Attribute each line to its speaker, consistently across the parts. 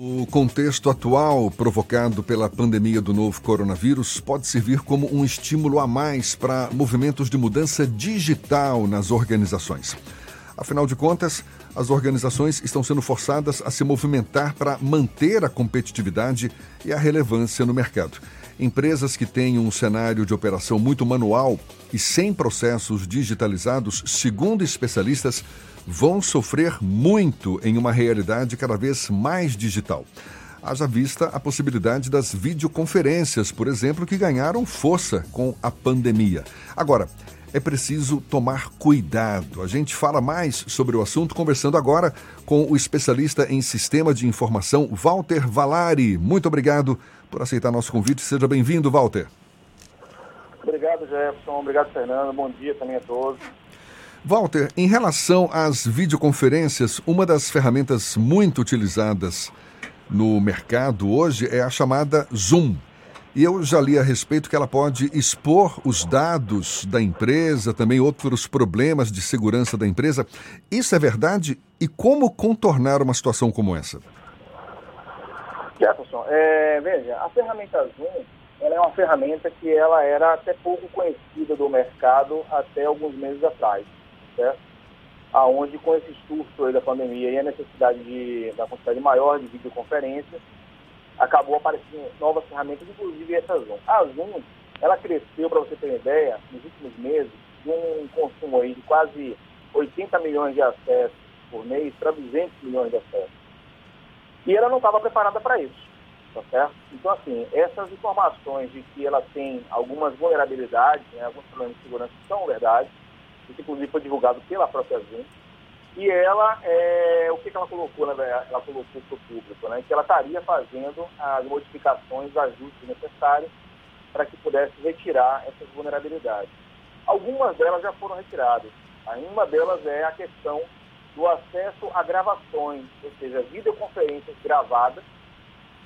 Speaker 1: O contexto atual provocado pela pandemia do novo coronavírus pode servir como um estímulo a mais para movimentos de mudança digital nas organizações. Afinal de contas, as organizações estão sendo forçadas a se movimentar para manter a competitividade e a relevância no mercado. Empresas que têm um cenário de operação muito manual e sem processos digitalizados, segundo especialistas, vão sofrer muito em uma realidade cada vez mais digital. Haja vista a possibilidade das videoconferências, por exemplo, que ganharam força com a pandemia. Agora, é preciso tomar cuidado. A gente fala mais sobre o assunto conversando agora com o especialista em sistema de informação, Walter Valari. Muito obrigado por aceitar nosso convite. Seja bem-vindo, Walter.
Speaker 2: Obrigado, Jefferson. Obrigado, Fernando. Bom dia também a todos.
Speaker 1: Walter, em relação às videoconferências, uma das ferramentas muito utilizadas no mercado hoje é a chamada Zoom. E eu já li a respeito que ela pode expor os dados da empresa, também outros problemas de segurança da empresa. Isso é verdade? E como contornar uma situação como essa?
Speaker 2: Jefferson, é, veja, a ferramenta Zoom ela é uma ferramenta que ela era até pouco conhecida do mercado até alguns meses atrás certo? Aonde com esse surto da pandemia e a necessidade de, da quantidade maior de videoconferências, acabou aparecendo novas ferramentas, inclusive essa Zoom. A Zoom, ela cresceu, para você ter uma ideia, nos últimos meses, de um consumo aí de quase 80 milhões de acessos por mês para 200 milhões de acessos. E ela não estava preparada para isso, tá certo? Então, assim, essas informações de que ela tem algumas vulnerabilidades, né, alguns problemas de segurança são verdade, isso, inclusive, foi divulgado pela própria Zoom. E ela, é, o que, que ela colocou, né, ela colocou para o público, né, que ela estaria fazendo as modificações, os ajustes necessários para que pudesse retirar essas vulnerabilidades. Algumas delas já foram retiradas. Uma delas é a questão do acesso a gravações, ou seja, videoconferências gravadas,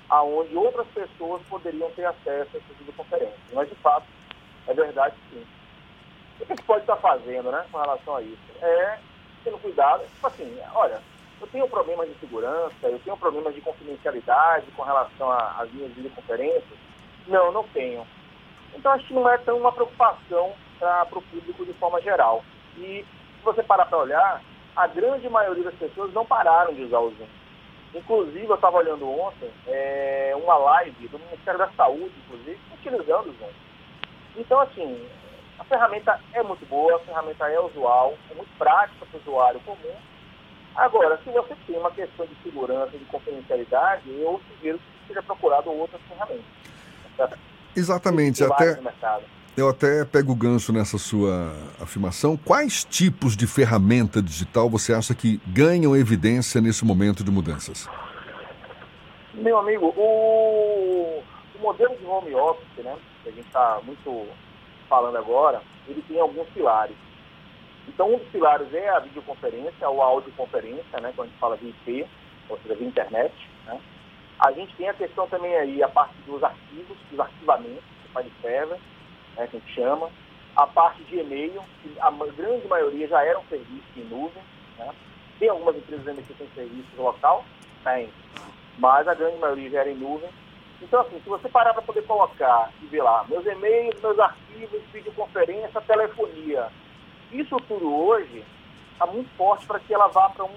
Speaker 2: aonde outras pessoas poderiam ter acesso a essas videoconferências. Mas, de fato, é verdade sim. O que a gente pode estar fazendo né, com relação a isso? É tendo cuidado, tipo assim, olha, eu tenho problemas de segurança, eu tenho problemas de confidencialidade com relação às minhas videoconferências. Não, não tenho. Então acho que não é tão uma preocupação para o público de forma geral. E se você parar para olhar, a grande maioria das pessoas não pararam de usar o Zoom. Inclusive, eu estava olhando ontem é, uma live do Ministério da Saúde, inclusive, utilizando o Zoom. Então, assim, a ferramenta é muito boa, a ferramenta é usual, é muito prática para o usuário comum. Agora, se você tem uma questão de segurança, de confidencialidade, eu sugiro que seja procurado outras ferramentas.
Speaker 1: Exatamente, até eu até pego o gancho nessa sua afirmação. Quais tipos de ferramenta digital você acha que ganham evidência nesse momento de mudanças?
Speaker 2: Meu amigo, o, o modelo de home office, né, que a gente está muito falando agora, ele tem alguns pilares. Então, um dos pilares é a videoconferência ou a audioconferência, né, quando a gente fala de IP, ou seja, de internet. Né. A gente tem a questão também aí, a parte dos arquivos, dos arquivamentos, do file server, né, que a gente chama. A parte de e-mail, que a grande maioria já era um serviço em nuvem. Né. Tem algumas empresas ainda que têm serviço local, tem, mas a grande maioria já era em nuvem. Então, assim, se você parar para poder colocar e ver lá, meus e-mails, meus arquivos, videoconferência, telefonia, isso tudo hoje está muito forte para que ela vá para um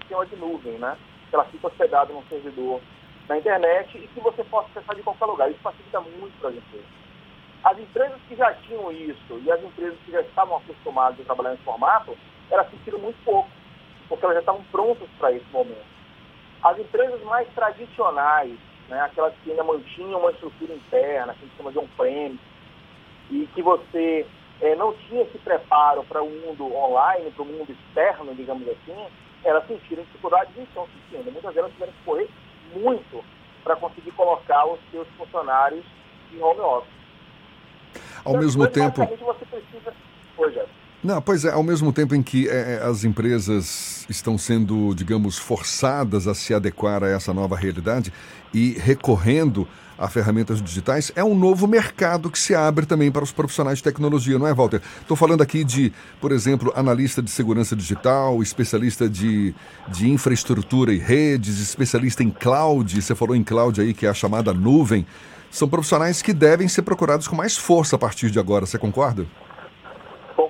Speaker 2: sistema de nuvem, né? Que ela fique hospedada num servidor na internet e que você possa acessar de qualquer lugar. Isso facilita muito para as empresas. As empresas que já tinham isso e as empresas que já estavam acostumadas a trabalhar nesse formato, elas sentiram muito pouco, porque elas já estavam prontas para esse momento. As empresas mais tradicionais, né, aquelas que ainda mantinham uma estrutura interna, que a gente chama de on-premise, e que você é, não tinha esse preparo para o mundo online, para o mundo externo, digamos assim, elas sentiram dificuldades e estão sentindo. Muitas delas tiveram que correr muito para conseguir colocar os seus funcionários em home office.
Speaker 1: Ao então, mesmo tempo.
Speaker 2: Você precisa... Oi,
Speaker 1: Não, pois é, ao mesmo tempo em que é, as empresas estão sendo, digamos, forçadas a se adequar a essa nova realidade e recorrendo a ferramentas digitais, é um novo mercado que se abre também para os profissionais de tecnologia, não é, Walter? Estou falando aqui de, por exemplo, analista de segurança digital, especialista de, de infraestrutura e redes, especialista em cloud, você falou em cloud aí, que é a chamada nuvem. São profissionais que devem ser procurados com mais força a partir de agora, você concorda?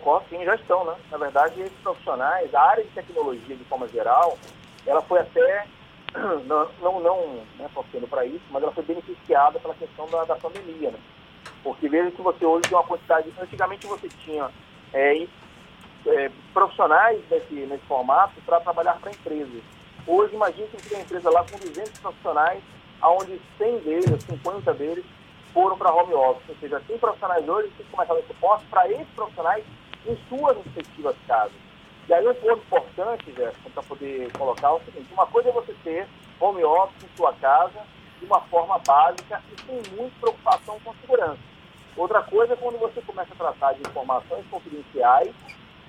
Speaker 2: Concordo, sim, já estão, né? Na verdade, esses profissionais, a área de tecnologia de forma geral, ela foi até não, não, não né, para isso, mas ela foi beneficiada pela questão da, da pandemia, né? Porque veja que você hoje tem uma quantidade, antigamente você tinha é, é, profissionais nesse, nesse formato para trabalhar para empresas. Hoje, imagine que você tem uma empresa lá com 200 profissionais, onde 100 deles, 50 deles, foram para home office. Ou seja, tem profissionais hoje que começaram a suporte para esses profissionais em suas respectivas casas. E aí um ponto importante, Gerson, para poder colocar é o seguinte, uma coisa é você ter home office em sua casa de uma forma básica e sem muita preocupação com segurança. Outra coisa é quando você começa a tratar de informações confidenciais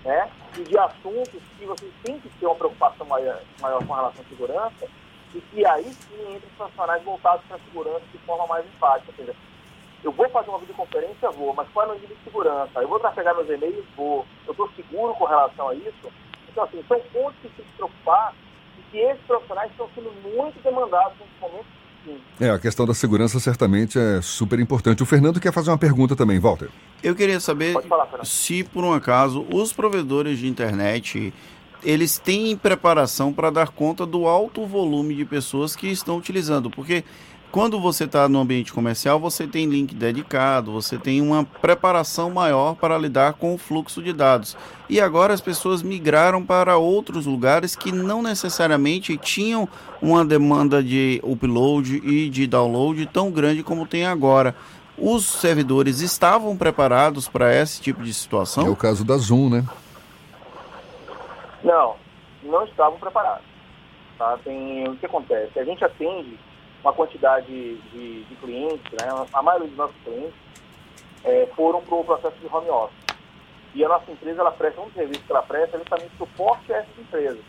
Speaker 2: né, e de assuntos que você tem que ter uma preocupação maior, maior com relação à segurança e que aí sim entre os profissionais voltados para a segurança de forma mais enfática. Ou seja, eu vou fazer uma videoconferência, vou, mas qual é o nível de segurança? Eu vou trafegar meus e-mails, vou. Eu estou seguro com relação a isso? Então, assim, são pontos que tem que se preocupar e que esses profissionais estão sendo muito demandados nesse momento. Sim.
Speaker 1: É, a questão da segurança certamente é super importante. O Fernando quer fazer uma pergunta também, Walter.
Speaker 3: Eu queria saber falar, se, por um acaso, os provedores de internet eles têm preparação para dar conta do alto volume de pessoas que estão utilizando, porque quando você está no ambiente comercial, você tem link dedicado, você tem uma preparação maior para lidar com o fluxo de dados. E agora as pessoas migraram para outros lugares que não necessariamente tinham uma demanda de upload e de download tão grande como tem agora. Os servidores estavam preparados para esse tipo de situação?
Speaker 1: É o caso da Zoom, né?
Speaker 2: Não, não estavam preparados. Tá? Tem, o que acontece? A gente atende uma quantidade de, de clientes, né? a maioria dos nossos clientes é, foram para o processo de home office. E a nossa empresa, ela presta um serviço que ela presta é justamente suporte a essas empresas.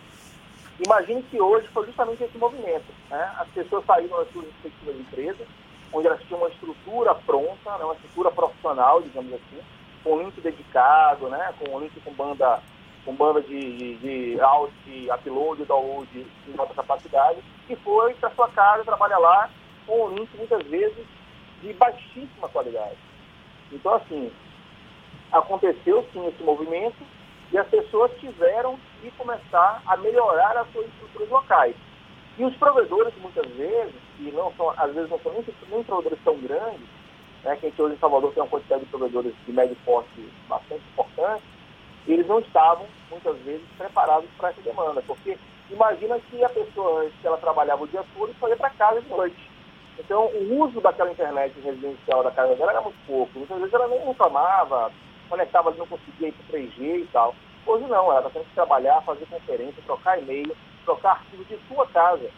Speaker 2: Imagine que hoje foi justamente esse movimento. Né? As pessoas saíram das suas respectivas empresas, onde elas tinham uma estrutura pronta, né? uma estrutura profissional, digamos assim, com link dedicado, né? com link com banda com banda de, de, de de upload, download em alta capacidade, e foi para sua casa trabalhar lá com um link muitas vezes de baixíssima qualidade. Então, assim, aconteceu sim esse movimento e as pessoas tiveram que começar a melhorar as suas estruturas locais. E os provedores, muitas vezes, que não são, às vezes não são nem, nem provedores tão grandes, né, que a gente hoje em Salvador tem uma quantidade de provedores de médio porte bastante importante, eles não estavam, muitas vezes, preparados para essa demanda, porque imagina que a pessoa, que ela trabalhava o dia todo, só ia para casa de noite. Então, o uso daquela internet residencial da casa dela era muito pouco. Muitas vezes ela nem reclamava, conectava, não conseguia ir para 3G e tal. Hoje não, ela está tendo que trabalhar, fazer conferência, trocar e-mail, trocar arquivos de sua casa.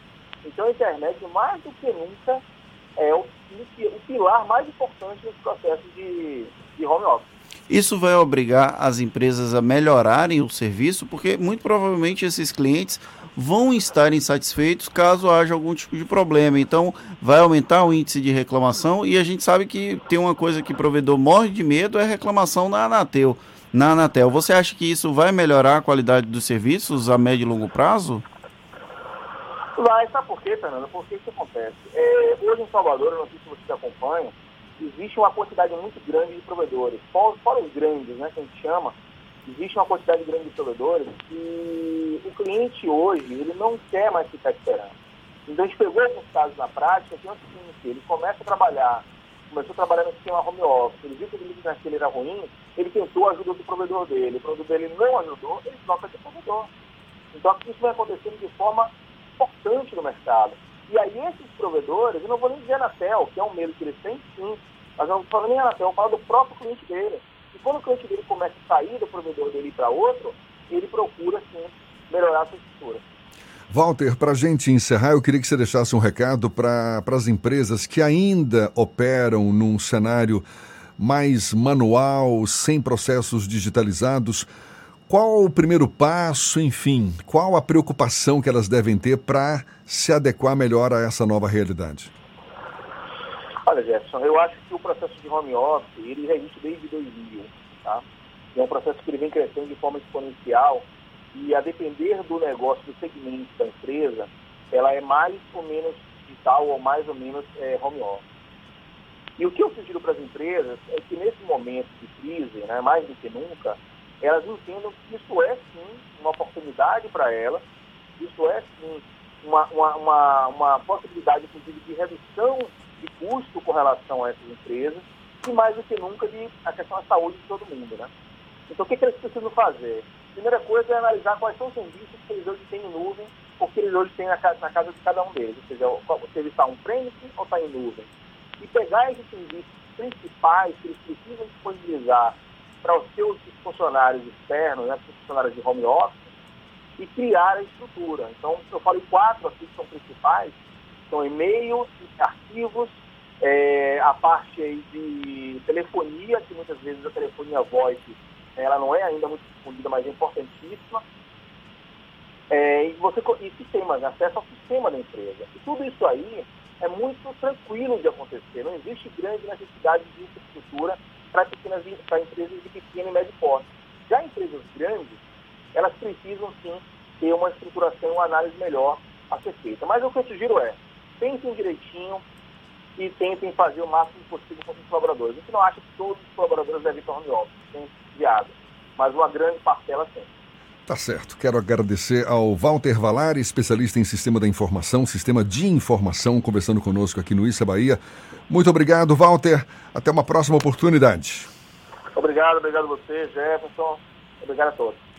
Speaker 2: Então, a internet, mais do que nunca, é o, o pilar mais importante nesse processo de, de home office.
Speaker 3: Isso vai obrigar as empresas a melhorarem o serviço, porque muito provavelmente esses clientes vão estar insatisfeitos caso haja algum tipo de problema. Então, vai aumentar o índice de reclamação e a gente sabe que tem uma coisa que o provedor morre de medo é reclamação na Anatel. Na Anatel, você acha que isso vai melhorar a qualidade dos serviços a médio e longo prazo?
Speaker 2: Vai, sabe por quê, Fernando? Porque isso acontece. É, hoje em Salvador, eu não sei se vocês acompanham, existe uma quantidade muito grande de provedores. Fora, fora os grandes, né, que a gente chama, existe uma quantidade grande de provedores e o cliente hoje, ele não quer mais ficar esperando. Então a gente pegou alguns casos na prática que é o seguinte, ele começa a trabalhar, começou a trabalhar no sistema home office, ele viu que o limite naquele era ruim, ele tentou a ajuda do provedor dele, o provedor dele não ajudou, ele troca de provedor. Então isso vem acontecendo de forma importante no mercado. E aí esses provedores, eu não vou nem dizer Anatel, que é um medo que eles têm, sim, mas eu não falo nem Anatel, eu falo do próprio cliente dele. E quando o cliente dele começa a sair do provedor dele para outro, ele procura, sim, melhorar a sua estrutura.
Speaker 1: Walter, para a gente encerrar, eu queria que você deixasse um recado para as empresas que ainda operam num cenário mais manual, sem processos digitalizados. Qual o primeiro passo, enfim, qual a preocupação que elas devem ter para se adequar melhor a essa nova realidade?
Speaker 2: Olha, Jefferson, eu acho que o processo de home office, ele já existe desde 2000, tá? É um processo que ele vem crescendo de forma exponencial e a depender do negócio, do segmento da empresa, ela é mais ou menos digital ou mais ou menos é, home office. E o que eu sugiro para as empresas é que nesse momento de crise, né, mais do que nunca, elas entendam que isso é sim uma oportunidade para elas, isso é sim uma, uma, uma, uma possibilidade, inclusive, de redução de custo com relação a essas empresas e mais do que nunca de a questão da saúde de todo mundo, né? Então o que, que eles precisam fazer? Primeira coisa é analisar quais são os serviços que eles hoje têm em nuvem ou que eles hoje têm na casa, na casa de cada um deles, ou seja, o serviço está on-premise ou está em nuvem. E pegar esses serviços principais que eles precisam disponibilizar para os seus funcionários externos, né, os funcionários de home office, e criar a estrutura. Então, eu falei quatro aqui que são principais, são e-mail, arquivos, é, a parte aí de telefonia, que muitas vezes a telefonia VoIP, ela não é ainda muito difundida, mas é importantíssima, é, e, você, e sistemas, acesso ao sistema da empresa. E tudo isso aí é muito tranquilo de acontecer, não existe grande necessidade de infraestrutura para empresas de pequeno e médio porte. Já empresas grandes, elas precisam sim ter uma estruturação, uma análise melhor a ser feita. Mas o que eu sugiro é, pensem direitinho e tentem fazer o máximo possível com os colaboradores. A gente não acha que todos os colaboradores devem estar home office, tem viado, mas uma grande parcela sim.
Speaker 1: Tá certo. Quero agradecer ao Walter Valari, especialista em sistema da informação, sistema de informação, conversando conosco aqui no Issa Bahia. Muito obrigado, Walter. Até uma próxima oportunidade.
Speaker 2: Obrigado, obrigado a você, Jefferson. Obrigado a todos.